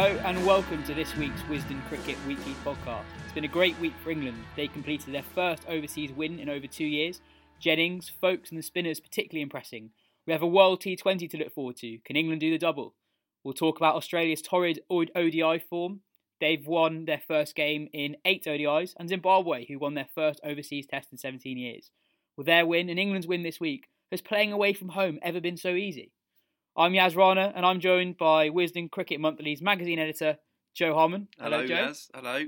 Hello and welcome to this week's Wisden Cricket Weekly podcast. It's been a great week for England. They completed their first overseas win in over two years. Jennings, Foakes, and the spinners particularly impressing. We have a World T20 to look forward to. Can England do the double? We'll talk about Australia's torrid ODI form. They've won their first game in eight ODIs, and Zimbabwe, who won their first overseas test in 17 years. With their win and England's win this week has playing away from home ever been so easy? I'm Yaz Rana, and I'm joined by Wisden Cricket Monthly's magazine editor, Joe Harman. Hello, Joe. Yaz. Hello.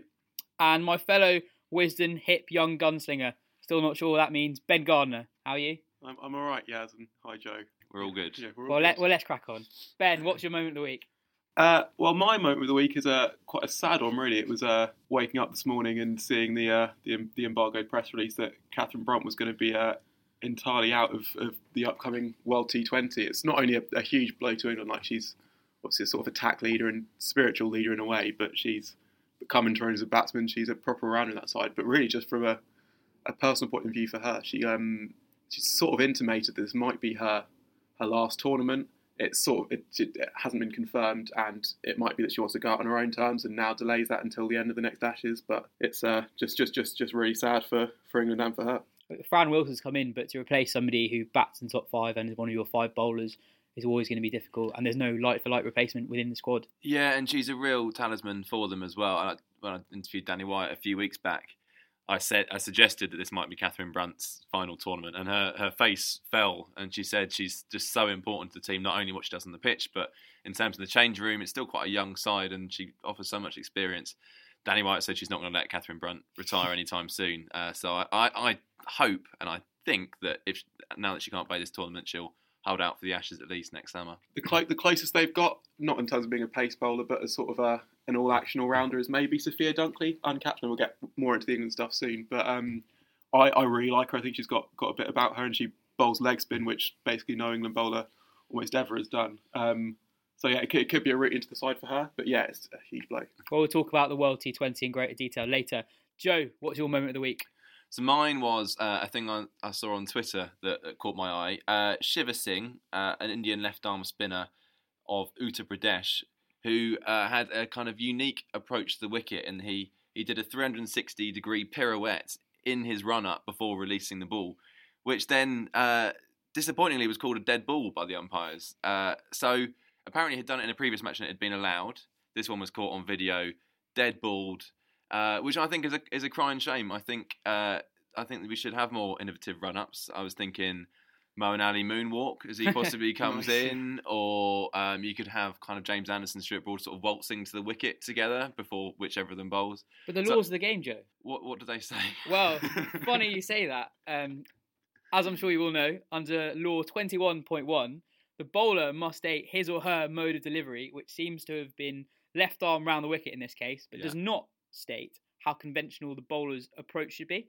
And my fellow Wisden hip young gunslinger, still not sure what that means, Ben Gardner. How are you? I'm, I'm all right, Yaz, and hi, Joe. We're all good. Yeah, we're all Well, good. let, well, let's crack on. Ben, what's your moment of the week? Uh, well, my moment of the week is uh, quite a sad one, really. It was uh, waking up this morning and seeing the uh, the, the embargoed press release that Katherine Brunt was going to be uh, entirely out of, of the upcoming World T20. It's not only a, a huge blow to England, like she's obviously a sort of attack leader and spiritual leader in a way, but she's come into her as a batsman. She's a proper rounder that side. But really, just from a, a personal point of view for her, she um, she sort of intimated this might be her her last tournament. It's sort of it, it hasn't been confirmed, and it might be that she wants to go out on her own terms, and now delays that until the end of the next Ashes. But it's uh, just just just just really sad for for England and for her. Fran Wilson's come in, but to replace somebody who bats in top five and is one of your five bowlers is always going to be difficult, and there's no light for light replacement within the squad. Yeah, and she's a real talisman for them as well. I, when I interviewed Danni Wyatt a few weeks back, I said I suggested that this might be Katherine Brunt's final tournament, and her her face fell, and she said she's just so important to the team, not only what she does on the pitch, but in terms of the change room. It's still quite a young side, and she offers so much experience. Danni Wyatt said she's not going to let Katherine Brunt retire anytime soon. Uh, so I, I, I hope and I think that if now that she can't play this tournament, she'll hold out for the Ashes at least next summer. The, the closest they've got, not in terms of being a pace bowler, but as sort of a, an all action all rounder, is maybe Sophia Dunkley, and we'll get more into the England stuff soon. But um, I, I really like her. I think she's got, got a bit about her, and she bowls leg spin, which basically no England bowler almost ever has done. Um, so yeah, it could, it could be a route into the side for her, but yeah, it's a huge blow. Well, we'll talk about the World T20 in greater detail later. Joe, what's your moment of the week? So mine was uh, a thing I, I saw on Twitter that, that caught my eye. Uh, Shiva Singh, uh, an Indian left-arm spinner of Uttar Pradesh, who uh, had a kind of unique approach to the wicket, and he he did a 360 degree pirouette in his run-up before releasing the ball, which then uh, disappointingly was called a dead ball by the umpires. Uh, so apparently, he'd done it in a previous match and it had been allowed. This one was caught on video, dead balled uh, which I think is a is a crying shame. I think uh, I think that we should have more innovative run ups. I was thinking Moeen Ali moonwalk as he possibly comes Nice. in, or um, you could have kind of James Anderson, Stuart Broad sort of waltzing to the wicket together before whichever of them bowls. But the So- laws of the game, Joe. What what do they say? Well, funny you say that. Um, as I'm sure you all know, under Law 21.1, the bowler must state his or her mode of delivery, which seems to have been left arm round the wicket in this case, but Yeah. does not state how conventional the bowler's approach should be.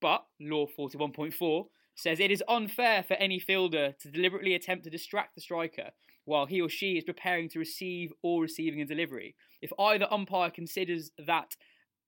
But Law 41.4 says it is unfair for any fielder to deliberately attempt to distract the striker while he or she is preparing to receive or receiving a delivery. If either umpire considers that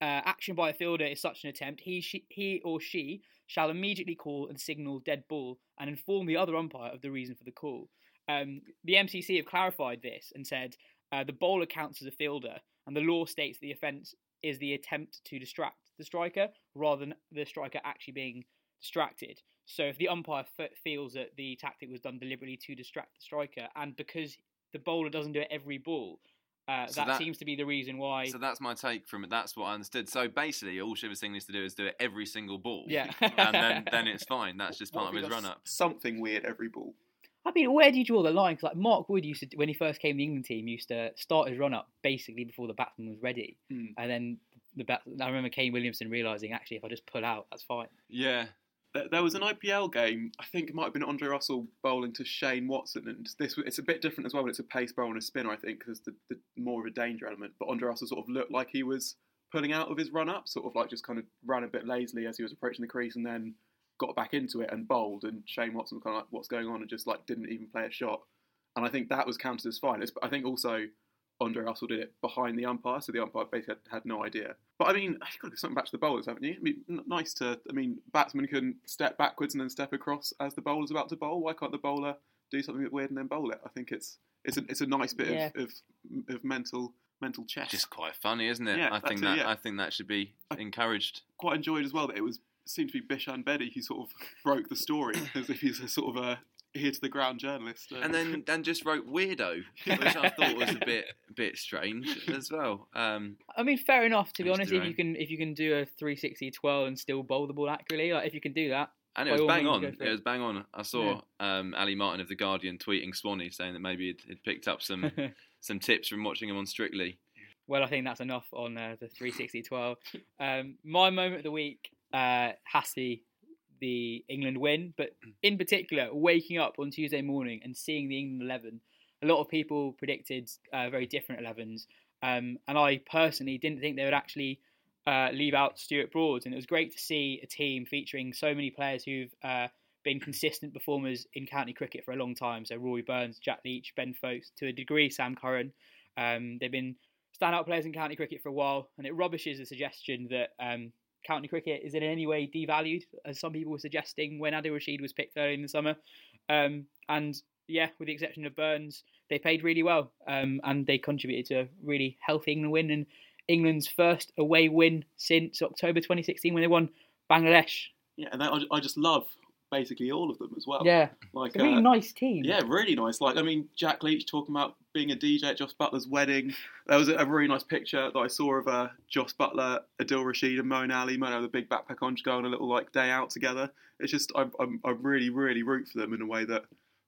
uh, action by a fielder is such an attempt, he, she, he or she shall immediately call and signal dead ball and inform the other umpire of the reason for the call. Um, the MCC have clarified this and said uh, the bowler counts as a fielder, and the law states the offence is the attempt to distract the striker rather than the striker actually being distracted. So if the umpire f- feels that the tactic was done deliberately to distract the striker, and because the bowler doesn't do it every ball, uh, So that, that- seems to be the reason why. So that's my take from it. That's what I understood. So basically, all Shiva Singh needs to do is do it every single ball. Yeah. and then, then it's fine. That's just What part of his run up. Something weird every ball. I mean, where do you draw the line? 'Cause, like Mark Wood used to, when he first came to the England team, used to start his run up basically before the batsman was ready, Hmm. and then the bat. I remember Kane Williamson realizing actually if I just pull out, that's fine. Yeah. There, there was an IPL game. I think it might have been Andre Russell bowling to Shane Watson, and this it's a bit different as well. But it's a pace bowler and a spinner, I think, because the, the more of a danger element. But Andre Russell sort of looked like he was pulling out of his run up, sort of like just kind of ran a bit lazily as he was approaching the crease, and then got back into it and bowled. And Shane Watson was kind of like, "What's going on?" and just like didn't even play a shot. And I think that was counted as fine. It's, I think also Andre Russell did it behind the umpire, so the umpire basically had, had no idea. But I mean, you've got to give something back to the bowlers, haven't you? I mean, n- nice to. I mean, batsmen can step backwards and then step across as the bowler's about to bowl. Why can't the bowler do something a bit weird and then bowl it? I think it's it's a it's a nice bit Yeah. of, of of mental mental chess. Just quite funny, isn't it? Yeah, I think that's it, that yeah. I think that should be encouraged. Quite enjoyed as well that it was seemed to be Bishan Bedi who sort of broke the story as if he's a sort of a here to the ground journalist. Uh, And then then just wrote weirdo, which I thought was a bit bit strange as well. Um, I mean, fair enough. To be honest, if you can if you can do a 360 twirl and still bowl the ball accurately, like if you can do that, and it was bang on. It was bang on. I saw um, Ali Martin of the Guardian tweeting Swanny saying that maybe he'd, he'd picked up some some tips from watching him on Strictly. Well, I think that's enough on uh, the 360 12. Um, my moment of the week uh, has the England win, but in particular, waking up on Tuesday morning and seeing the England 11. A lot of people predicted uh, very different 11s, um, and I personally didn't think they would actually uh, leave out Stuart Broad. And it was great to see a team featuring so many players who've uh, been consistent performers in county cricket for a long time. So Rory Burns, Jack Leach, Ben Foakes, to a degree Sam Curran. Um, they've been standout players in county cricket for a while, and it rubbishes the suggestion that um, county cricket is in any way devalued, as some people were suggesting when Adil Rashid was picked early in the summer. Um, and yeah, with the exception of Burns, they played really well, um, and they contributed to a really healthy England win and England's first away win since October 2016 when they won Bangladesh. yeah, and then I, I just love basically all of them as well. Yeah, like it's a really uh, nice team. Yeah, really nice. Like, I mean, Jack Leach talking about being a DJ at Jos Buttler's wedding. There was a, a really nice picture that I saw of uh, Jos Buttler, Adil Rashid, and Moeen Ali. Moeen with a big backpack on, going a little like day out together. It's just I, I, I really, really root for them in a way that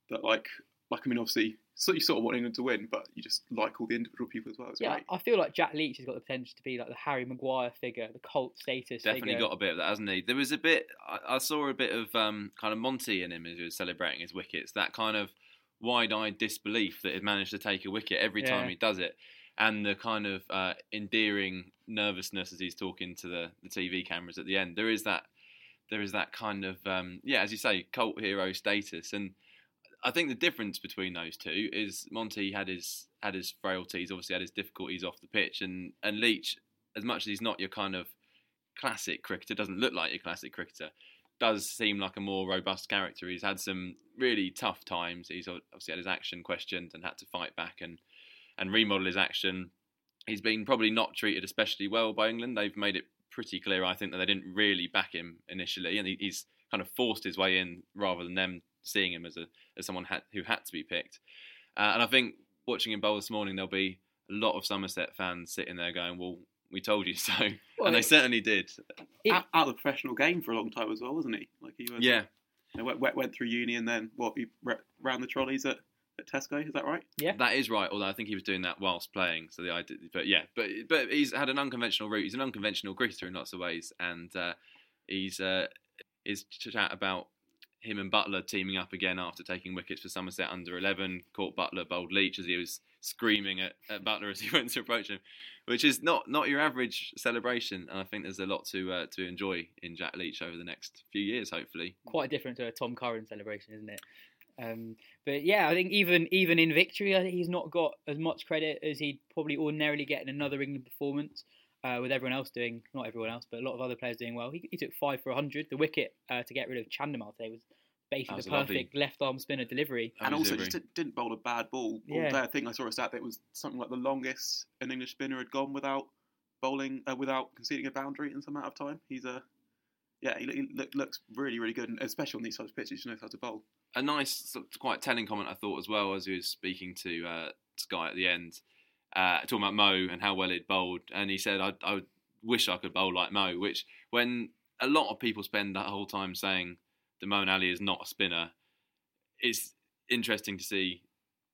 that like like I mean, obviously, so you sort of want England to win, but you just like all the individual people as well. It's Yeah, great. I feel like Jack Leach has got the potential to be like the Harry Maguire figure, the cult status Definitely figure. got a bit of that, hasn't he? There was a bit. I, I saw a bit of um, kind of Monty in him as he was celebrating his wickets. That kind of wide-eyed disbelief that he'd managed to take a wicket every time he does it, and the kind of uh, endearing nervousness as he's talking to the, the TV cameras at the end. There is that. There is that kind of um, yeah, as you say, cult hero status, and I think the difference between those two is Monty had his had his frailties, obviously had his difficulties off the pitch, and and Leach, as much as he's not your kind of classic cricketer, doesn't look like your classic cricketer, does seem like a more robust character. He's had some really tough times. He's obviously had his action questioned and had to fight back and and remodel his action. He's been probably not treated especially well by England. They've made it pretty clear, I think, that they didn't really back him initially, and he, he's kind of forced his way in rather than them seeing him as a as someone had, who had to be picked. Uh, and I think watching him bowl this morning, there'll be a lot of Somerset fans sitting there going, "Well, we told you so," Well, and they certainly did. out, out of the professional game for a long time as well, wasn't he? Like he was. Yeah, you know, went, went, went through uni and then what? He ra- ran the trolleys at, at Tesco. Is that right? Yeah. that is right. Although I think he was doing that whilst playing, so the idea. But yeah, but but he's had an unconventional route. He's an unconventional cricketer in lots of ways, and uh, he's uh, his chat about him and Buttler teaming up again after taking wickets for Somerset under 11. Caught Buttler bowled Leach as he was screaming at, at Buttler as he went to approach him, which is not not your average celebration. And I think there's a lot to uh, to enjoy in Jack Leach over the next few years, hopefully. Quite different to a Tom Curran celebration, isn't it? Um, but yeah, I think even even in victory, I think he's not got as much credit as he'd probably ordinarily get in another England performance. Uh, with everyone else doing, not everyone else, but a lot of other players doing well. He, he took five for 100. The wicket uh, to get rid of Chandimal today was basically was the lovely. perfect left arm spinner delivery. and also just didn't- didn't bowl a bad ball all Yeah. day. I think I saw a stat that it was something like the longest an English spinner had gone without bowling, uh, without conceding a boundary in some amount of time. He's a yeah, he, he look, looks really really good, and especially on these types of pitches, he knows how to bowl. a nice, quite telling comment I thought as well as he was speaking to uh, Sky at the end, uh, talking about Mo and how well he'd bowled, and he said, I, "I wish I could bowl like Mo." Which, when a lot of people spend that whole time saying that Moeen Ali is not a spinner, it's interesting to see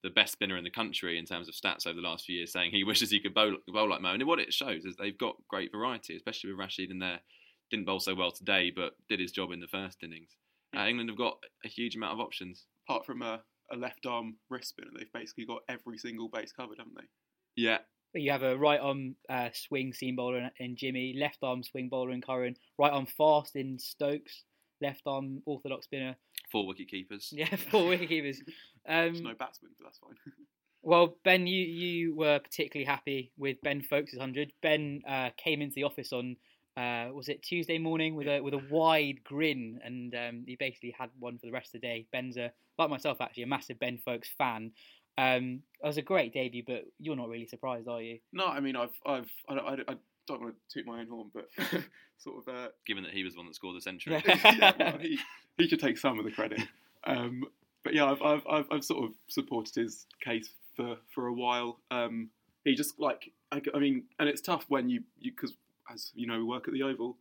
the best spinner in the country in terms of stats over the last few years saying he wishes he could bowl, bowl like Mo. And what it shows is they've got great variety, especially with Rashid in there. Didn't bowl so well today, but did his job in the first innings. Uh, England have got a huge amount of options. Apart from a, a left arm wrist spinner, they've basically got every single base covered, haven't they? Yeah, But you have a right arm uh, swing seam bowler in, in Jimmy, left arm swing bowler in Curran, right arm fast in Stokes, left arm orthodox spinner. four wicket keepers. Yeah, four wicket keepers. There's Um, no batsman, but that's fine. Well, Ben, you, you were particularly happy with Ben Foakes' 100. Ben uh, came into the office on, uh, was it Tuesday morning, with a with a wide grin, and um, he basically had one for the rest of the day. Ben's, a, like myself, actually, a massive Ben Foakes fan. Um, it was a great debut, but you're not really surprised, are you? no, I mean I've I've I don't, I don't- want to toot my own horn, but sort of uh, Given that he was the one that scored the century. yeah, well, he, he should take some of the credit. Um, but yeah, I've, I've, I've, I've sort of supported his case for, for a while. Um, he just like, I, I mean, and it's tough when you, because as you know, we work at the Oval,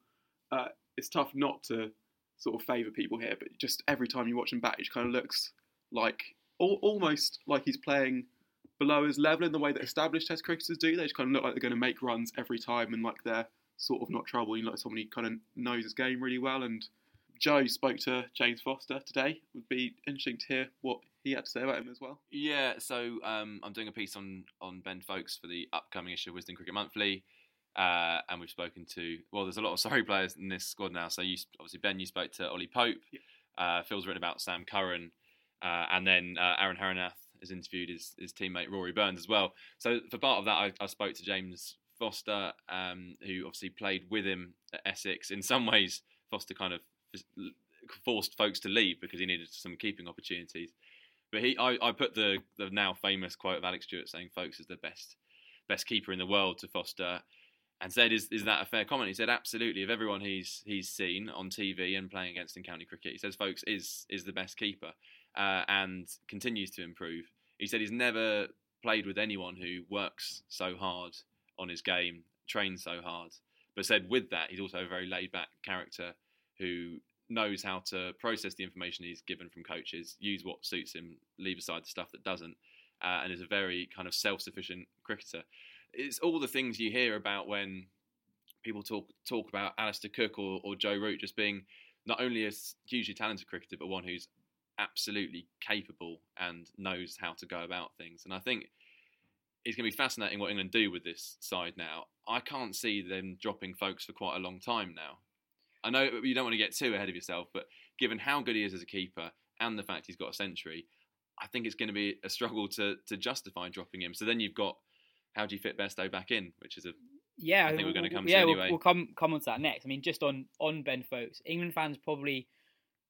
uh, it's tough not to sort of favour people here, but just every time you watch him bat, he just kind of looks like, al- almost like he's playing below his level in the way that established Test cricketers do. They just kind of look like they're going to make runs every time and like they're sort of not trouble. You know, like someone who kind of knows his game really well. And Joe spoke to James Foster today. It would be interesting to hear what he had to say about him as well. Yeah, so um, I'm doing a piece on on Ben Foakes for the upcoming issue of Wisden Cricket Monthly, uh, and we've spoken to well, there's a lot of Surrey players in this squad now. So you obviously Ben, you spoke to Ollie Pope. Uh, Phil's written about Sam Curran, uh, and then uh, Aaron Haranath has interviewed his, his teammate Rory Burns as well. So for part of that, I, I spoke to James Foster, um, who obviously played with him at Essex. In some ways, Foster kind of forced Foakes to leave because he needed some keeping opportunities. But he, I, I put the the now famous quote of Alex Stewart saying Foakes is the best best keeper in the world to Foster, and said, "Is is that a fair comment?" He said, "Absolutely. Of everyone he's he's seen on TV and playing against in county cricket, he says Foakes is is the best keeper, uh, and continues to improve. He said he's never played with anyone who works so hard on his game, trains so hard, but said with that he's also a very laid back character who knows how to process the information he's given from coaches, use what suits him, leave aside the stuff that doesn't, uh, and is a very kind of self-sufficient cricketer. It's all the things you hear about when people talk talk about Alastair Cook or, or Joe Root just being not only a hugely talented cricketer, but one who's absolutely capable and knows how to go about things. And I think it's going to be fascinating what England do with this side now. I can't see them dropping Foakes for quite a long time now. I know you don't want to get too ahead of yourself, but given how good he is as a keeper and the fact he's got a century, I think it's going to be a struggle to to justify dropping him. So then you've got how do you fit Bairstow back in, which is a Yeah, I think we're going to come yeah, to we'll- anyway. We'll, come come on to that next. I mean, just on on Ben Foakes, England fans probably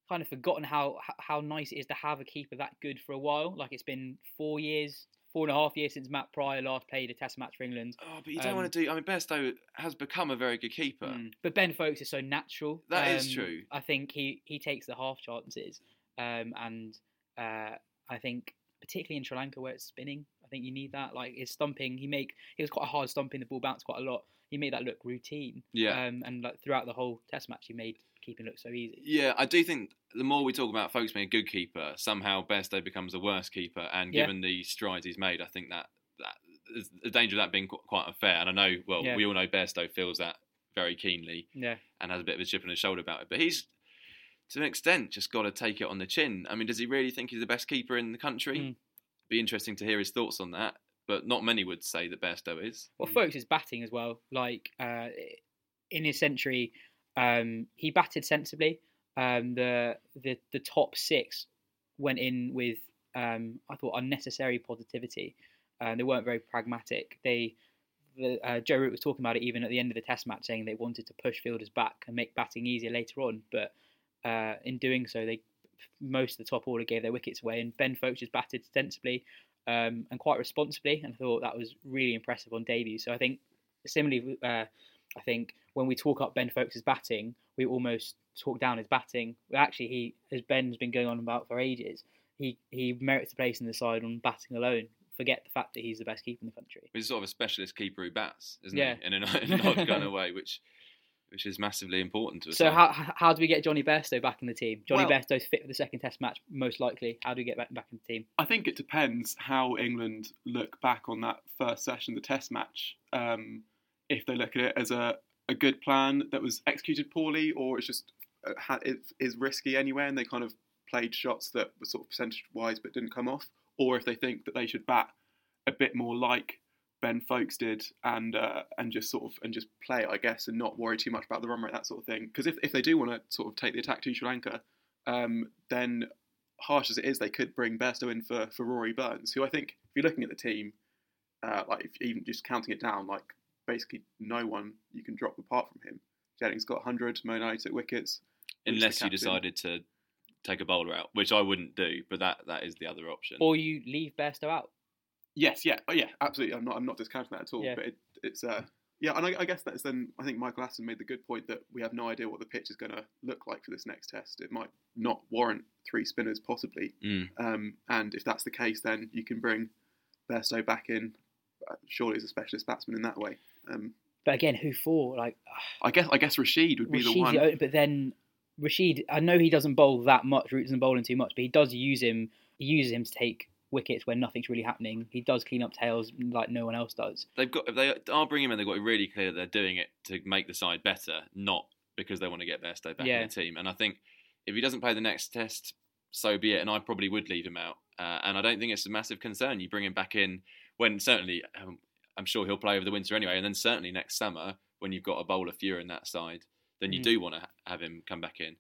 kind of forgotten how how nice it is to have a keeper that good for a while. Like it's been four years, four and a half years since Matt Prior last played a Test match for England. Oh, but you don't Um, want to do. I mean, Bairstow has become a very good keeper. Mm. But Ben Foakes is so natural. That is Um, true. I think he, he takes the half chances, um, and uh, I think particularly in Sri Lanka where it's spinning, I think you need that. Like his stumping, he make it was quite a hard stumping. The ball bounced quite a lot. He made that look routine. Yeah. Um, and like throughout the whole Test match, he made keeping look so easy. Yeah, I do think the more we talk about Foakes being a good keeper, somehow Bairstow becomes a worse keeper. And Yeah. given the strides he's made, I think that that there's a danger of that being qu- quite unfair. And I know, well, Yeah. we all know Bairstow feels that very keenly Yeah. and has a bit of a chip on his shoulder about it. But he's to an extent, just got to take it on the chin. I mean, does he really think he's the best keeper in the country? Mm. Be interesting to hear his thoughts on that. But not many would say that Bairstow is. Well, Foakes is batting as well. Like uh, in his century, um, he batted sensibly. Um, the the the top six went in with um, I thought unnecessary positivity. Uh, they weren't very pragmatic. They the, uh, Joe Root was talking about it even at the end of the Test match, saying they wanted to push fielders back and make batting easier later on. But uh, in doing so, they most of the top order gave their wickets away, and Ben Foakes just batted sensibly um, and quite responsibly, and I thought that was really impressive on debut. So I think similarly, uh, I think when we talk up Ben Foakes' batting, we almost talk down his batting. Actually, he as Ben's been going on about for ages, he he merits a place in the side on batting alone. Forget the fact that he's the best keeper in the country. He's sort of a specialist keeper who bats, isn't Yeah. he? In an in an odd kind of way, which which is massively important to us. So how how do we get Jonny Bairstow back in the team? Jonny Well- Bairstow's fit for the second Test match, most likely. How do we get back back in the team? I think it depends how England look back on that first session, the Test match. Um, if they look at it as a, a good plan that was executed poorly, or it's just uh, it is risky anyway, and they kind of played shots that were sort of percentage wise but didn't come off, or if they think that they should bat a bit more like Ben Foakes did and uh, and just sort of and just play, I guess, and not worry too much about the run rate, that sort of thing. Because if, if they do want to sort of take the attack to Sri Lanka, um, then harsh as it is, they could bring Bairstow in for, for Rory Burns, who I think, if you're looking at the team, uh, like if even just counting it down, like basically no one you can drop apart from him. Jennings got 100, Mo United took wickets. Unless you decided to take a bowler out, which I wouldn't do, but that that is the other option. Or you leave Bairstow out? Yes, yeah, oh, yeah, absolutely. I'm not, I'm not discounting that at all. Yeah. But it, it's, uh, yeah, and I, I guess that's then. I think Michael Aston made the good point that we have no idea what the pitch is going to look like for this next test. It might not warrant three spinners, possibly. Mm. Um, and if that's the case, then you can bring Bairstow back in, uh, surely as a specialist batsman in that way. Um, But again, who for? Like I guess I guess Rashid would be Rashid's the one. only- but then Rashid, I know he doesn't bowl that much. Root doesn't bowl in too much, but he does use him. He uses him to take wickets when nothing's really happening. He does clean up tails like no one else does. They've got if they are bringing him in, they've got it really clear that they're doing it to make the side better, not because they want to get Bairstow back Yeah. in the team. And I think if he doesn't play the next test, so be it. And I probably would leave him out. Uh, and I don't think it's a massive concern. You bring him back in when certainly um, I'm sure he'll play over the winter anyway, and then certainly next summer when you've got a bowler fewer in that side, then you Mm. do want to have him come back in.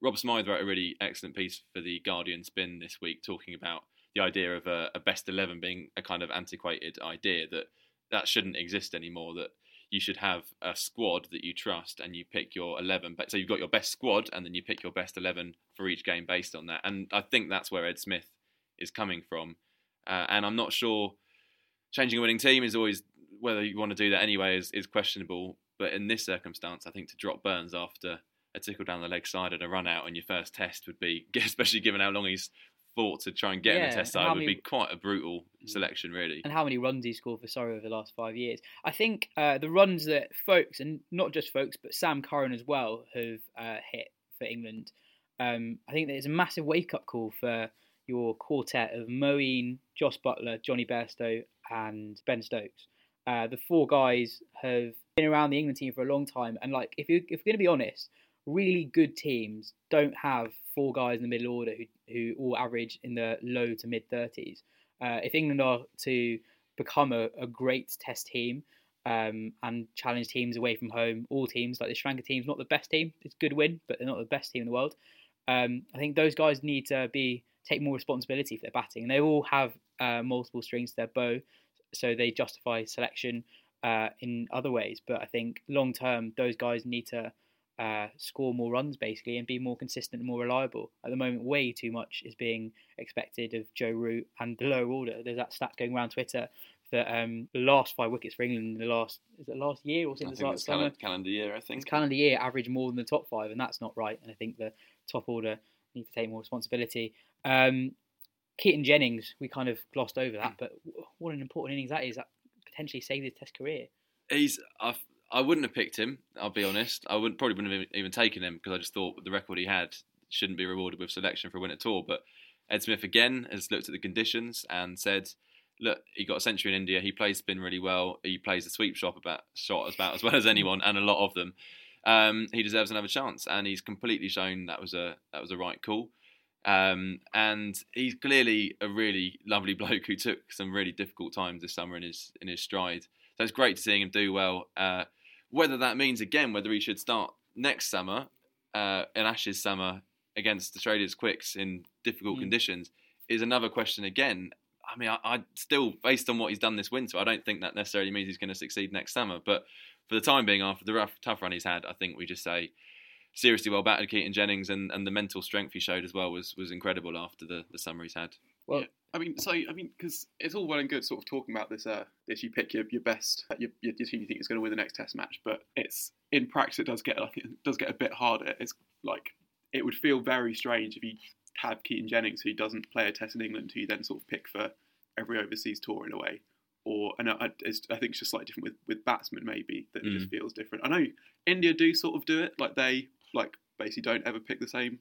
Rob Smyth wrote a really excellent piece for the Guardian Spin this week talking about the idea of a, a best 11 being a kind of antiquated idea that that shouldn't exist anymore that you should have a squad that you trust and you pick your 11 but so you've got your best squad and then you pick your best 11 for each game based on that. And I think that's where Ed Smith is coming from. Uh, and I'm not sure changing a winning team is always whether you want to do that anyway is, is questionable. But in this circumstance I think to drop Burns after a tickle down the leg side and a run out on your first test would be especially given how long he's fought to try and get in Yeah, the test side would many- be quite a brutal selection really And how many runs he scored for Surrey over the last five years. I think uh, the runs that Foakes, and not just Foakes, but Sam Curran as well, have uh, hit for England. Um, I think there's a massive wake up call for your quartet of Moeen, Jos Buttler, Jonny Bairstow, and Ben Stokes. Uh, the four guys have been around the England team for a long time, and like if you if we're going to be honest, really good teams don't have four guys in the middle order who who all average in the low to mid thirties. Uh, if England are to become a, a great test team um, and challenge teams away from home, all teams like the Sri Lanka team's not the best team. It's a good win, but they're not the best team in the world. Um, I think those guys need to be take more responsibility for their batting, and they all have uh, multiple strings to their bow, so they justify selection uh, in other ways. But I think long term, those guys need to uh, score more runs basically and be more consistent and more reliable. At the moment, way too much is being expected of Joe Root and the lower order. There's that stat going around Twitter that um, the last five wickets for England in the last is it last year or I since think last it's summer? calendar, calendar year I think This calendar year average more than the top five, and that's not right. And I think the top order need to take more responsibility. Um, Keaton Jennings, we kind of glossed over that, but w- what an important innings that is. That potentially saved his Test career. he's I've, I wouldn't have picked him. I'll be honest. I wouldn't probably wouldn't have even taken him because I just thought the record he had shouldn't be rewarded with selection for a win at all. But Ed Smith again has looked at the conditions and said, "Look, he got a century in India. He plays spin really well. He plays the sweep shot about shot as about as well as anyone, and a lot of them. um, he deserves another chance, and he's completely shown that was a that was a right call. Um, and he's clearly a really lovely bloke who took some really difficult times this summer in his in his stride. So it's great to seeing him do well. Uh, whether that means again whether he should start next summer, uh, in Ashes summer against Australia's quicks in difficult Mm. conditions is another question again. I mean, I, I still, based on what he's done this winter, I don't think that necessarily means he's going to succeed next summer. But for the time being, after the rough, tough run he's had, I think we just say seriously well battered Keaton Jennings, and, and the mental strength he showed as well was was incredible after the, the summer he's had. Well, Yeah. I mean, so I mean, because it's all well and good sort of talking about this. Uh, this you pick your, your best, your, your, your team you think is going to win the next Test match, but it's in practice it does get like it does get a bit harder. It's like it would feel very strange if you have Keaton Jennings who doesn't play a Test in England, who you then sort of pick for every overseas tour in a way. Or and I, it's, I think it's just slightly different with with batsmen maybe that it just feels different. I know India do sort of do it, like they like basically don't ever pick the same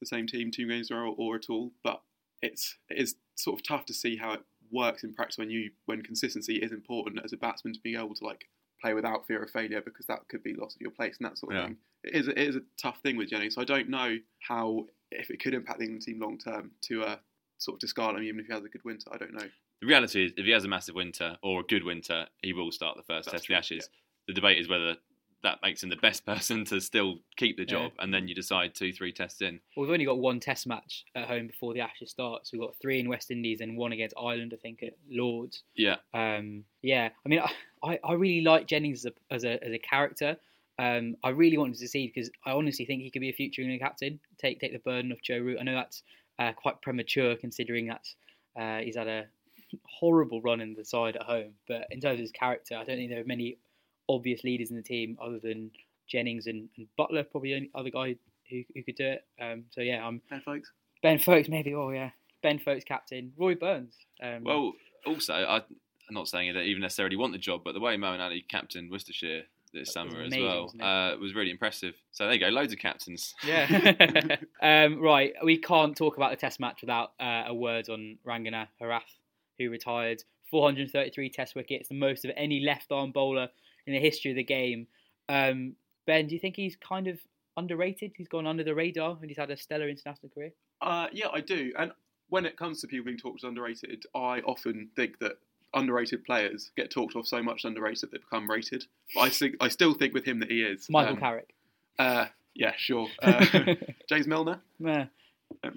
the same team two games in a row or at all, but it's it is sort of tough to see how it works in practice when you when consistency is important as a batsman to be able to like play without fear of failure because that could be loss of your place and that sort of Yeah. thing. It is a, it is a tough thing with Jennings. So I don't know how if it could impact the England team long term to uh, sort of discard him even if he has a good winter. I don't know. The reality is, if he has a massive winter or a good winter, he will start the first That's test of the Ashes. The debate is whether that makes him the best person to still keep the job, and then you decide two, three tests in. Well, we've only got one Test match at home before the Ashes starts. We've got three in West Indies and one against Ireland, I think, at Lords. Yeah, Um, yeah, I mean, I, I really like Jennings as a as a, as a character. Um, I really want him to succeed because I honestly think he could be a future England captain. Take take the burden off Joe Root. I know that's uh, quite premature considering that uh, he's had a horrible run in the side at home. But in terms of his character, I don't think there are many obvious leaders in the team other than Jennings and, and Buttler, probably the only other guy who, who could do it. Um, so yeah, I'm Ben Foakes. Ben Foakes maybe. Oh yeah, Ben Foakes captain. Roy Burns. Um, Well, also, I, I'm not saying I don't even necessarily want the job, but the way Moeen Ali captained Worcestershire this was summer as well wasn't it? uh, was really impressive. So there you go, loads of captains. Yeah. um, right, we can't talk about the Test match without uh, a word on Rangana Herath, who retired 433 Test wickets, the most of any left-arm bowler in the history of the game. Um, ben, do you think he's kind of underrated? He's gone under the radar and he's had a stellar international career. Uh, yeah, I do. And when it comes to people being talked as underrated, I often think that underrated players get talked off so much underrated that they become rated. But I think I still think with him that he is Michael um, Carrick. Uh, yeah, sure. Uh, James Milner. Yeah. Um,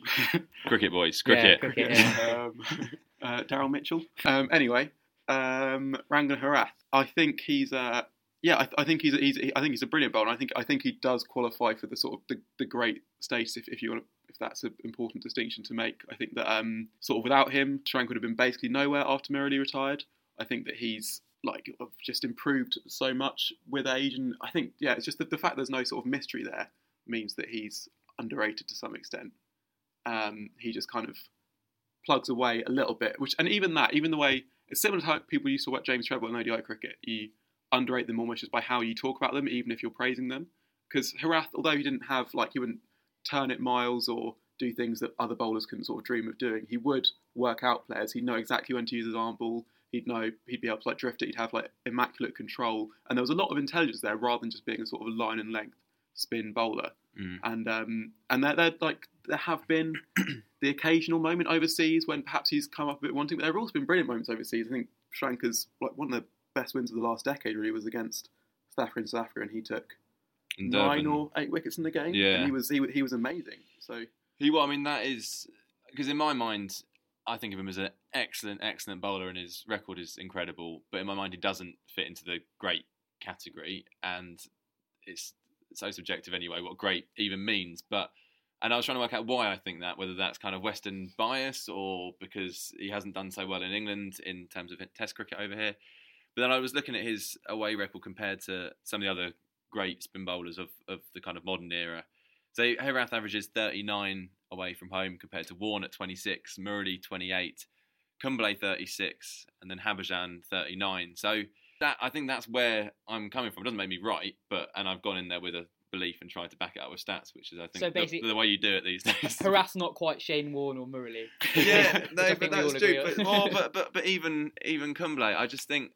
cricket boys, Yeah, cricket. cricket, yeah. um, uh, Daryl Mitchell. Um, anyway, um, Rangan Herath. I think he's uh, yeah, I, I think he's a, he's I think he's a brilliant bowler. I think I think he does qualify for the sort of the, the great status if, if you want to, if that's an important distinction to make. I think that um, sort of without him, Sri Lanka would have been basically nowhere after Murali retired. I think that he's like just improved so much with age, and I think yeah, it's just that the fact there's no sort of mystery there means that he's underrated to some extent. Um, he just kind of plugs away a little bit, which and even that, even the way it's similar to how people used to watch James Tredwell in ODI cricket. You underrate them almost just by how you talk about them, even if you're praising them. Because Herath, although he didn't have like he wouldn't turn it miles or do things that other bowlers couldn't sort of dream of doing, he would work out players. He'd know exactly when to use his arm ball. He'd know he'd be able to like drift it. He'd have like immaculate control, and there was a lot of intelligence there rather than just being a sort of line and length spin bowler. Mm. And um, and they're like there have been the occasional moment overseas when perhaps he's come up a bit wanting, but there have also been brilliant moments overseas. I think Sri Lanka's like one of the best wins of the last decade really was against South Africa in South Africa, and he took And nine or eight wickets in the game. Yeah. and he was he, he was amazing. So He, well, I mean, that is because in my mind, I think of him as an excellent, excellent bowler, and his record is incredible. But in my mind, he doesn't fit into the great category, and it's so subjective anyway. What great even means, but. And I was trying to work out why I think that, whether that's kind of Western bias or because he hasn't done so well in England in terms of Test cricket over here. But then I was looking at his away record compared to some of the other great spin bowlers of, of the kind of modern era. So Herath averages 39 away from home compared to Warne at 26, Murali 28, Kumble 36, and then Harbhajan 39. So that I think that's where I'm coming from. It doesn't make me right, but and I've gone in there with a belief and tried to back it up with stats, which is I think So the, basically- the way you do it these days. Herath not quite Shane Warne or Murali. yeah, I no, think but that's true. But, oh, but but but even even Kumble, I just think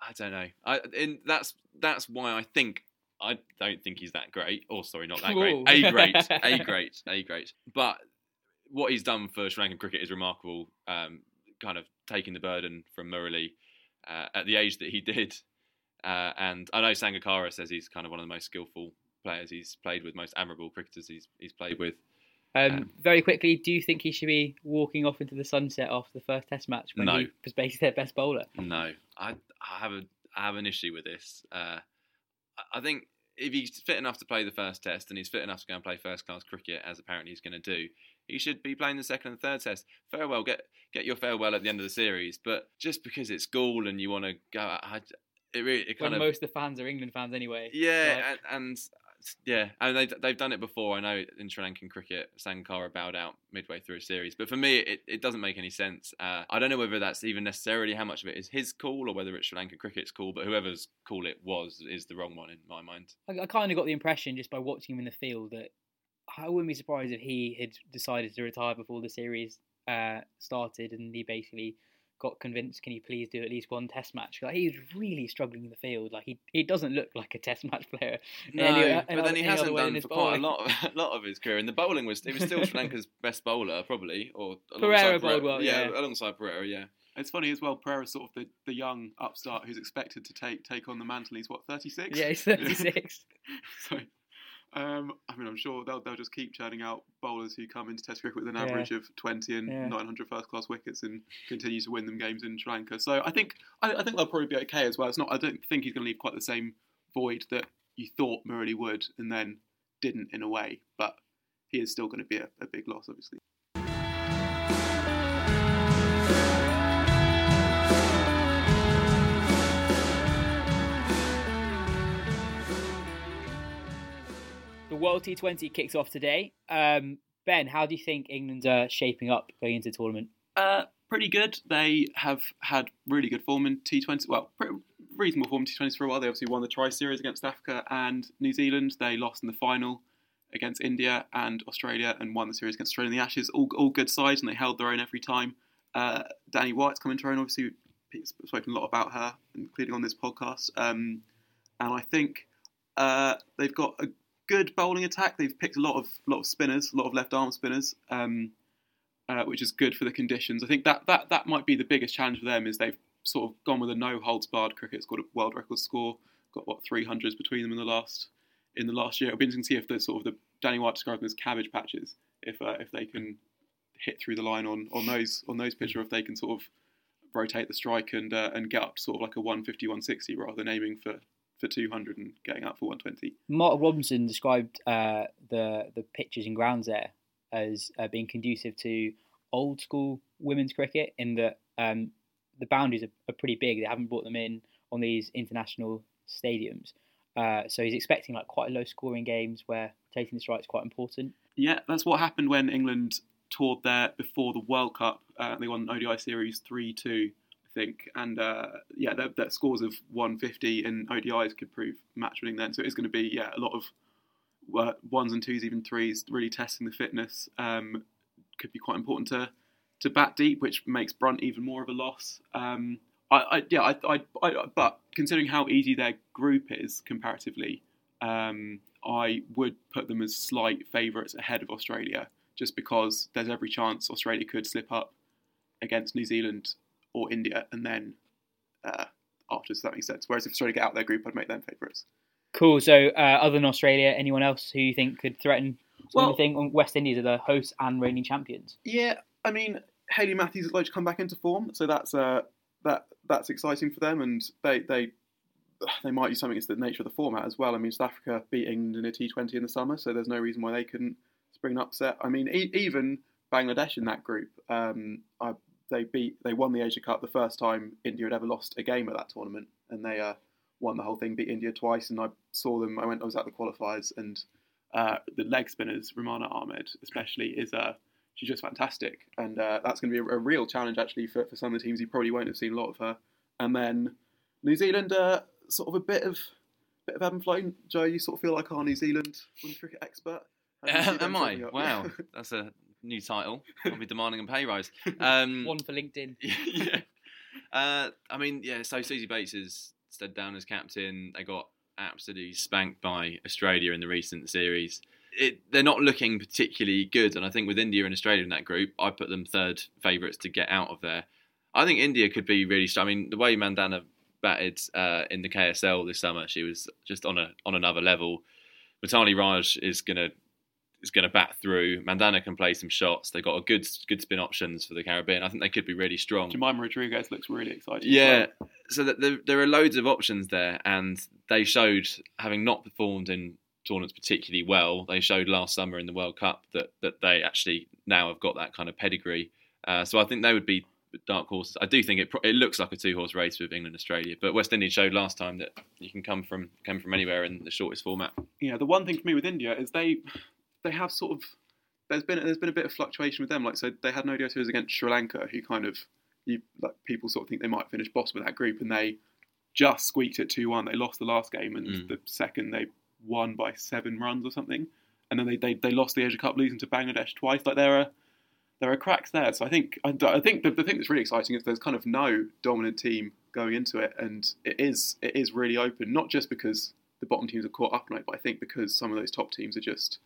I don't know. I in that's that's why I think I don't think he's that great. Or sorry, not that Ooh. great. A great, a great, a great. But what he's done for Sri Lankan cricket is remarkable. Um, kind of taking the burden from Murali uh, at the age that he did. Uh, and I know Sangakkara says he's kind of one of the most skillful players he's played with, most admirable cricketers he's he's played with. Um, Um, very quickly, do you think he should be walking off into the sunset after the first Test match when No. he was basically their best bowler? No, I, I have a I have an issue with this. Uh, I- think if he's fit enough to play the first test and he's fit enough to go and play first class cricket, as apparently he's going to do, he should be playing the second and third test. Farewell, get get your farewell at the end of the series. But just because it's Galle and you want to go, I, it really it When kind of most of the fans are England fans anyway. yeah, Like, and, and yeah, and they they've done it before. I know in Sri Lankan cricket, Sangakkara bowed out midway through a series, but for me, it, it doesn't make any sense. Uh, I don't know whether that's even necessarily how much of it is his call or whether it's Sri Lankan cricket's call, but whoever's call it was is the wrong one in my mind. I, I kind of got the impression just by watching him in the field that I wouldn't be surprised if he had decided to retire before the series uh, started and he basically got convinced, can you please do at least one test match? Like he was really struggling in the field. Like he, he doesn't look like a test match player. No, any- but then he hasn't done for quite a lot, of, a lot of his career. And the bowling was he was still Sri Lanka's best bowler, probably, or Perera alongside bowled well, yeah. alongside Perera, yeah. It's funny as well. Perera's sort of the, the young upstart who's expected to take take on the mantle. He's what thirty six. Yeah, he's 36. so, um, I mean, I'm sure they'll they'll just keep churning out bowlers who come into Test cricket with an Yeah. average of 20 and Yeah. 900 first class wickets and continue to win them games in Sri Lanka. So I think I, I think they'll probably be okay as well. It's not. I don't think he's going to leave quite the same void that you thought Murali would, and then didn't in a way. But he is still going to be a, a big loss, obviously. World T20 kicks off today. Um, ben, how do you think England are shaping up going into the tournament? Uh, pretty good. They have had really good form in T20. Well, pretty reasonable form in T20s for a while. They obviously won the Tri Series against Africa and New Zealand. They lost in the final against India and Australia and won the series against Australia in the Ashes. All, all good sides, and they held their own every time. Uh, Danni Wyatt's coming into her own. Obviously, we've spoken a lot about her, including on this podcast. Um, and I think uh, they've got a good bowling attack. They've picked a lot of lot of spinners, a lot of left arm spinners. Um, uh, which is good for the conditions. I think that, that that might be the biggest challenge for them is they've sort of gone with a no holds barred cricket. Scored a world record score, got what three hundreds between them in the last in the last year. It'll be interesting to see if the sort of the Danni Wyatt described them as cabbage patches, if uh, if they can hit through the line on, on those on those pitches, or if they can sort of rotate the strike and uh, and get up to sort of like a 150, 160 rather than aiming for, for 200 and getting up for 120. Mark Robinson described uh, the the pitches and grounds there as uh, being conducive to old school women's cricket in that um, the boundaries are, are pretty big. They haven't brought them in on these international stadiums, uh, so he's expecting like quite low scoring games where taking the strike is quite important. Yeah, that's what happened when England toured there before the World Cup. Uh, they won ODI series 3 2, I think. And uh, yeah, their, their scores of 150 in ODIs could prove match winning then. So it's going to be yeah a lot of uh, ones and twos, even threes, really testing the fitness. Um, could be quite important to to bat deep, which makes Brunt even more of a loss. Um, I, I yeah, I, I, I, but considering how easy their group is comparatively, um, I would put them as slight favourites ahead of Australia, just because there's every chance Australia could slip up against New Zealand or India, and then uh, after, does that make sense? Whereas if Australia get out of their group, I'd make them favourites. Cool. So uh, other than Australia, anyone else who you think could threaten? Well- Well, thing West Indies are the hosts and reigning champions. Yeah, I mean, Hayley Matthews is like to come back into form, so that's uh, that that's exciting for them, and they they they might do something. It's the nature of the format as well. I mean, South Africa beat England in a T20 in the summer, so there's no reason why they couldn't spring an upset. I mean, e- even Bangladesh in that group, um, I, they beat they won the Asia Cup the first time India had ever lost a game at that tournament, and they uh, won the whole thing, beat India twice, and I saw them. I went, I was at the qualifiers, and uh, the leg spinners, Romana Ahmed especially, is uh, she's just fantastic, and uh, that's going to be a, a real challenge actually for, for some of the teams. You probably won't have seen a lot of her. And then New Zealand, uh, sort of a bit of bit of ebb and flow. Joe, you sort of feel like our New Zealand cricket expert. How do you see Um, am I? Wow, that's a new title. I'll be demanding a pay rise. Um, One for LinkedIn. yeah. Uh, I mean, yeah. So Suzie Bates is stepped down as captain. They got absolutely spanked by Australia in the recent series. It, they're not looking particularly good, and I think with India and Australia in that group, I put them third favourites to get out of there. I think India could be really. strong. I mean, the way Mandhana batted uh, in the KSL this summer, she was just on a on another level. Mithali Raj is gonna is gonna bat through. Mandhana can play some shots. They've got a good good spin options for the Caribbean. I think they could be really strong. Jemimah Rodrigues looks really exciting. Yeah, so that there, there are loads of options there, and they showed having not performed in tournaments particularly well. They showed last summer in the World Cup that that they actually now have got that kind of pedigree. Uh, so I think they would be dark horses. I do think it it looks like a two horse race with England Australia, but West Indies showed last time that you can come from come from anywhere in the shortest format. Yeah, the one thing for me with India is they they have sort of there's been there's been a bit of fluctuation with them. Like so, they had no ODI tours against Sri Lanka, who kind of you like people sort of think they might finish bottom of that group, and they just squeaked it two one. They lost the last game, and Mm. the second they won by seven runs or something, and then they, they, they lost the Asia Cup losing to Bangladesh twice. Like there are there are cracks there. So I think I, I think the, the thing that's really exciting is there's kind of no dominant team going into it, and it is it is really open. Not just because the bottom teams are caught up on it, but I think because some of those top teams are just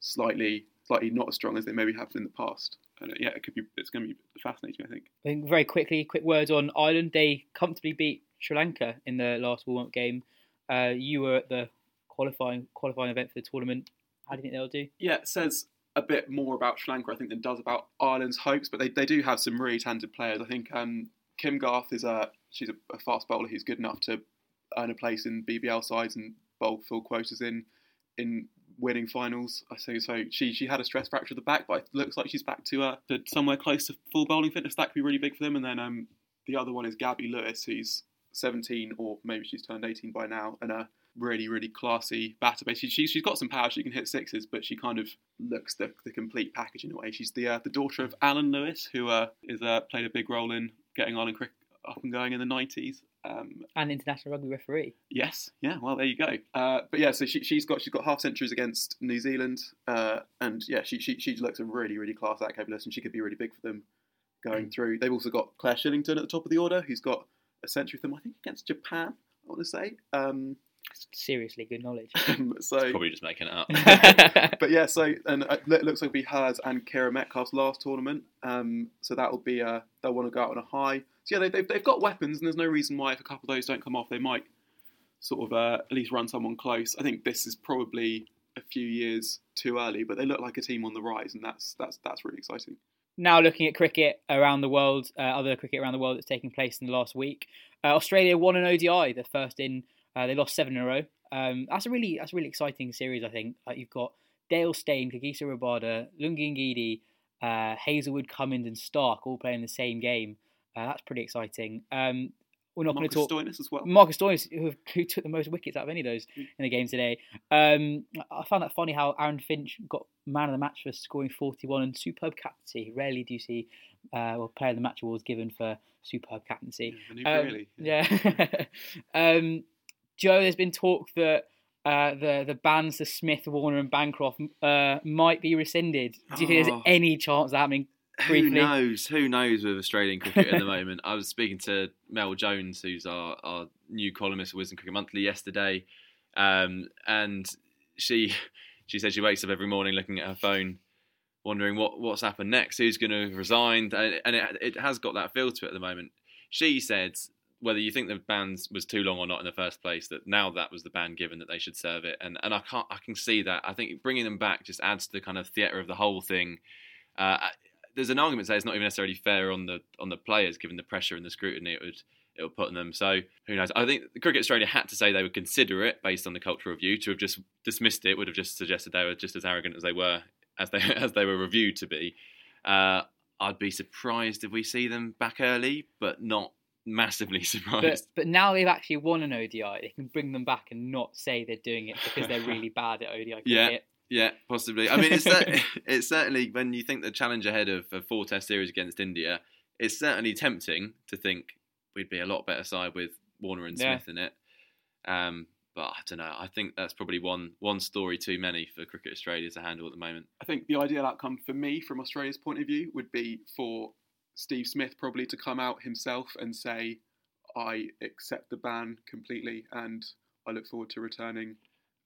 slightly slightly not as strong as they maybe have been in the past. And uh, yeah, it could be it's going to be fascinating. I think. I think very quickly, quick words on Ireland. They comfortably beat Sri Lanka in the last warm up game. Uh, you were at the qualifying qualifying event for the tournament. How do you think they'll do? Yeah, it says a bit more about Sri Lanka, I think, than does about Ireland's hopes. But they, they do have some really talented players. I think um, Kim Garth is a she's a, a fast bowler who's good enough to earn a place in BBL sides and bowl full quotas in in winning finals. I say so. She she had a stress fracture of the back, but it looks like she's back to uh, to somewhere close to full bowling fitness. That could be really big for them. And then um, the other one is Gaby Lewis, who's 17 or maybe she's turned 18 by now, and a really really classy batter. Basically, she's she's got some power. She can hit sixes, but she kind of looks the, the complete package in a way. She's the uh, the daughter of Alan Lewis, who uh, is uh, played a big role in getting Ireland cricket up and going in the 90s. Um, And international rugby referee. Yes, yeah. Well, there you go. Uh, but yeah, so she, she's got she's got half centuries against New Zealand, uh, and yeah, she, she she looks a really really class act capability, and she could be really big for them going through. They've also got Clare Shillington at the top of the order, who's got a century for them, I think, against Japan. I want to say. Um, Seriously, good knowledge. so Probably just making it up. but yeah, so and uh, it looks like it'll be hers and Ciara Metcalfe's last tournament. Um, so that will be uh, they'll want to go out on a high. So yeah, they, they've they've got weapons, and there's no reason why if a couple of those don't come off, they might sort of uh, at least run someone close. I think this is probably a few years too early, but they look like a team on the rise, and that's that's that's really exciting. now looking at cricket around the world, uh, other cricket around the world that's taking place in the last week. Uh, Australia won an ODI, the first in. Uh, they lost seven in a row. Um, that's a really that's a really exciting series. I think uh, you've got Dale Steyn, Kagiso Rabada, Lungi Ngidi, uh, Hazlewood, Cummins, and Starc all playing the same game. Uh, that's pretty exciting. Um, we're not going to talk. Stoinis as well. Marcus Stoinis, who, who took the most wickets out of any of those in the game today. Um, I found that funny how Aaron Finch got man of the match for scoring 41 and superb captaincy. Rarely do you see uh, well, player of the match awards given for superb captaincy. Manu Um, Bailey. yeah. um, Joe, there's been talk that uh, the the bans to Smith, Warner, and Bancroft uh, might be rescinded. Do you think there's Oh. any chance of that happening? Who knows? Who knows with Australian cricket at the moment? I was speaking to Mel Jones, who's our, our new columnist for Wisden Cricket Monthly, yesterday, um, and she she said she wakes up every morning looking at her phone, wondering what what's happened next, who's going to resign, and, and it, it has got that feel to it at the moment. She said whether you think the ban was too long or not in the first place, that now that was the ban given that they should serve it, and and I can't I can see that. I think bringing them back just adds to the kind of theatre of the whole thing. Uh, there's an argument to say it's not even necessarily fair on the on the players given the pressure and the scrutiny it would it would put on them. So who knows? I think Cricket Australia had to say they would consider it based on the cultural review. To have just dismissed it would have just suggested they were just as arrogant as they were as they as they were reviewed to be. Uh, I'd be surprised if we see them back early, but not massively But surprised. but now they've actually won an ODI, they can bring them back and not say they're doing it because they're really bad at ODI cricket. Yeah. Yeah, possibly. I mean, it's, cer- it's certainly when you think the challenge ahead of a four test series against India, it's certainly tempting to think we'd be a lot better side with Warner and Yeah. Smith in it. Um, but I don't know. I think that's probably one one story too many for Cricket Australia to handle at the moment. I think the ideal outcome for me, from Australia's point of view, would be for Steve Smith probably to come out himself and say, "I accept the ban completely, and I look forward to returning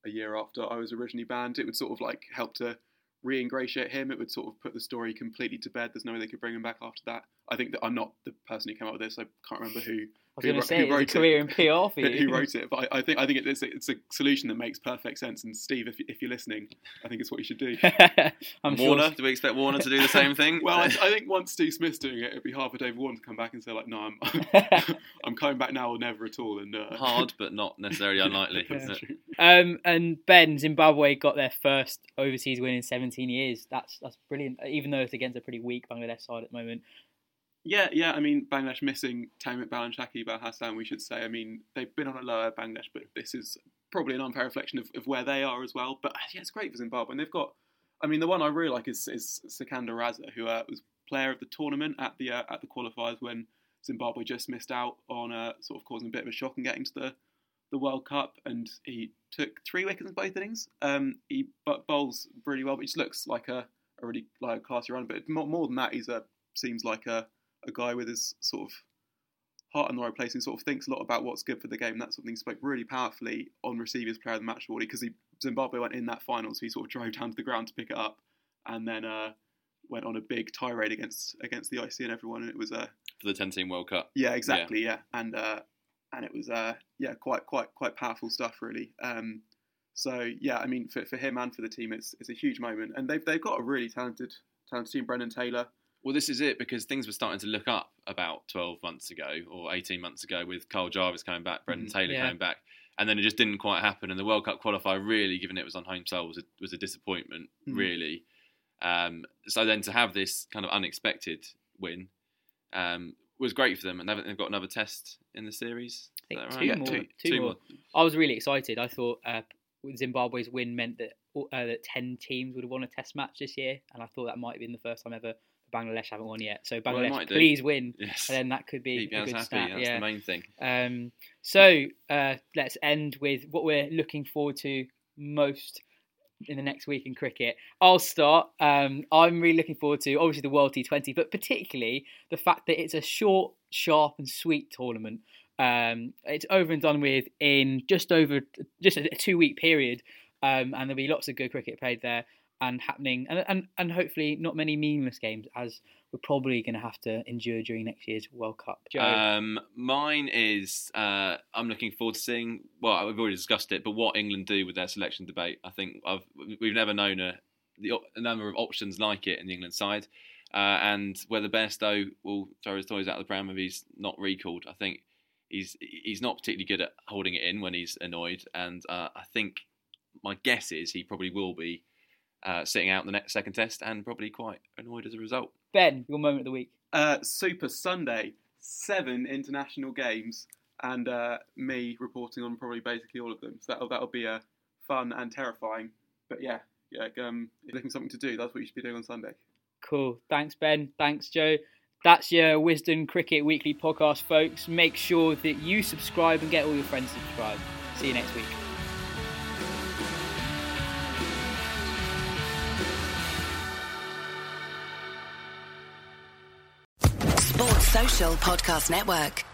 a year after I was originally banned. It would sort of like help to re-ingratiate him. It would sort of put the story completely to bed. There's no way they could bring him back after that. I think that I'm not the person who came up with this. I can't remember who. I was going to say, who it's a career it. in PR for you. who wrote it, but I, I think I think it's a, it's a solution that makes perfect sense. And Steve, if, if you're listening, I think it's what you should do. I'm Warner, sure. do we expect Warner to do the same thing? Well, I, I think once Steve Smith's doing it, it'd be hard for Dave Warner to come back and say like, "No, I'm I'm coming back now or never at all." And uh, hard, but not necessarily unlikely. That's isn't it? Um, and Ben, Zimbabwe got their first overseas win in 17 years. That's that's brilliant. Even though it's against a pretty weak Bangladesh side at the moment. Yeah, yeah. I mean, Bangladesh missing Tamim Iqbal and Shakib Hasan, we should say. I mean, they've been on a lower Bangladesh, but this is probably an unfair reflection of, of where they are as well. But yeah, it's great for Zimbabwe. And they've got, I mean, the one I really like is, is Sikandar Raza, who uh, was player of the tournament at the uh, at the qualifiers when Zimbabwe just missed out on uh, sort of causing a bit of a shock and getting to the the World Cup, and he took three wickets in both innings. Um, he bowls really well, but he just looks like a, a really like classy run. But more, more than that, he's a seems like a, a guy with his sort of heart in the right place and sort of thinks a lot about what's good for the game. That sort of. He spoke really powerfully on Receiver's Player of the Match award because he Zimbabwe went in that final, so he sort of drove down to the ground to pick it up, and then uh, went on a big tirade against against the IC and everyone. And it was uh, For the 10 team World Cup. yeah, exactly. Yeah, and uh, and it was uh, yeah, quite quite quite powerful stuff, really. Um, so yeah, I mean, for, for him and for the team, it's it's a huge moment, and they've they've got a really talented talented team. Brendan Taylor, Well, this is it because things were starting to look up about 12 months ago or 18 months ago with Kyle Jarvis coming back, Brendan Mhm. Taylor Yeah. coming back, and then it just didn't quite happen. And the World Cup qualifier, really, given it was on home soil, was a, was a disappointment, Mhm. really. Um, so then to have this kind of unexpected win um, was great for them, and they've, they've got another test in the series. I Is think that two right? Yeah, more. two- two two more. I was really excited. I thought uh, Zimbabwe's win meant that uh, that 10 teams would have won a Test match this year, and I thought that might have been the first time ever Bangladesh haven't won yet. So Well, Bangladesh, do. please win, Yes. and then that could be Keep a good happy. stat. That's yeah. the main thing. Um, so uh, let's end with what we're looking forward to most in the next week in cricket. I'll start. Um, I'm really looking forward to obviously the World T20, but particularly the fact that it's a short, sharp, and sweet tournament. Um, it's over and done with in just over just a two week period, um, and there'll be lots of good cricket played there and happening, and and, and hopefully not many meaningless games as we're probably going to have to endure during next year's World Cup. Um, mine is uh, I'm looking forward to seeing. Well, we've already discussed it, but what England do with their selection debate. I think I've, we've never known a, the, a number of options like it in the England side, uh, and whether Bairstow will throw his toys out of the pram if he's not recalled. I think he's he's not particularly good at holding it in when he's annoyed, and uh, I think my guess is he probably will be. Uh, sitting out the next second test and probably quite annoyed as a result. Ben, your moment of the week. uh, Super Sunday, seven international games, and uh, me reporting on probably basically all of them. So that'll that'll be uh, fun and terrifying. But yeah, yeah, um, if you're looking for something to do, that's what you should be doing on Sunday. Cool. Thanks, Ben. Thanks, Joe. That's your Wisden Cricket Weekly podcast, folks. Make sure that you subscribe and get all your friends to subscribe. See you next week. Podcast Network.